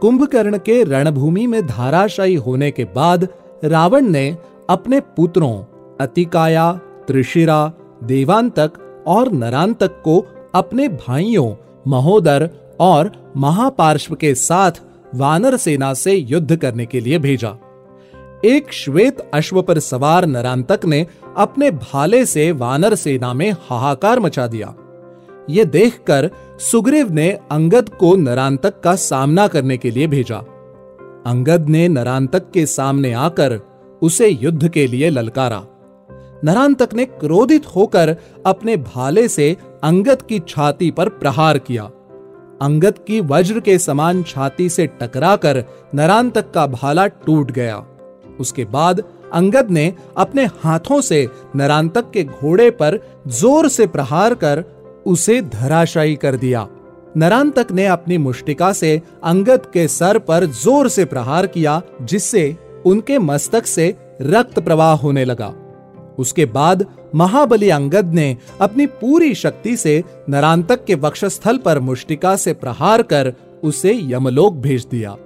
कुंभकर्ण के रणभूमि में धाराशायी होने के बाद रावण ने अपने पुत्रों अतिकाया, त्रिशिरा, देवांतक और नरांतक को अपने भाइयों महोदर और महापार्श्व के साथ वानर सेना से युद्ध करने के लिए भेजा। एक श्वेत अश्व पर सवार नरांतक ने अपने भाले से वानर सेना में हाहाकार मचा दिया। यह देखकर सुग्रीव ने अंगद को नरांतक का सामना करने के लिए भेजा। अंगद ने नरांतक के सामने आकर उसे युद्ध के लिए ललकारा। नरांतक ने क्रोधित होकर अपने भाले से अंगद की छाती पर प्रहार किया। अंगद की वज्र के समान छाती से टकराकर नरांतक का भाला टूट गया। उसके बाद अंगद ने अपने हाथों से नरांतक के घोड़े पर ज़ोर से प्रहार कर उसे धराशायी कर दिया। नरांतक ने अपनी मुष्टिका से अंगद के सर पर ज़ोर से प्रहार किया, जिससे उनके मस्तक से रक्त प्रवाह होने लगा। उसके बाद महाबली अंगद ने अपनी पूरी शक्ति से नरांतक के वक्षस्थल पर मुष्टिका से प्रहार कर उसे यमलोक भेज दिया।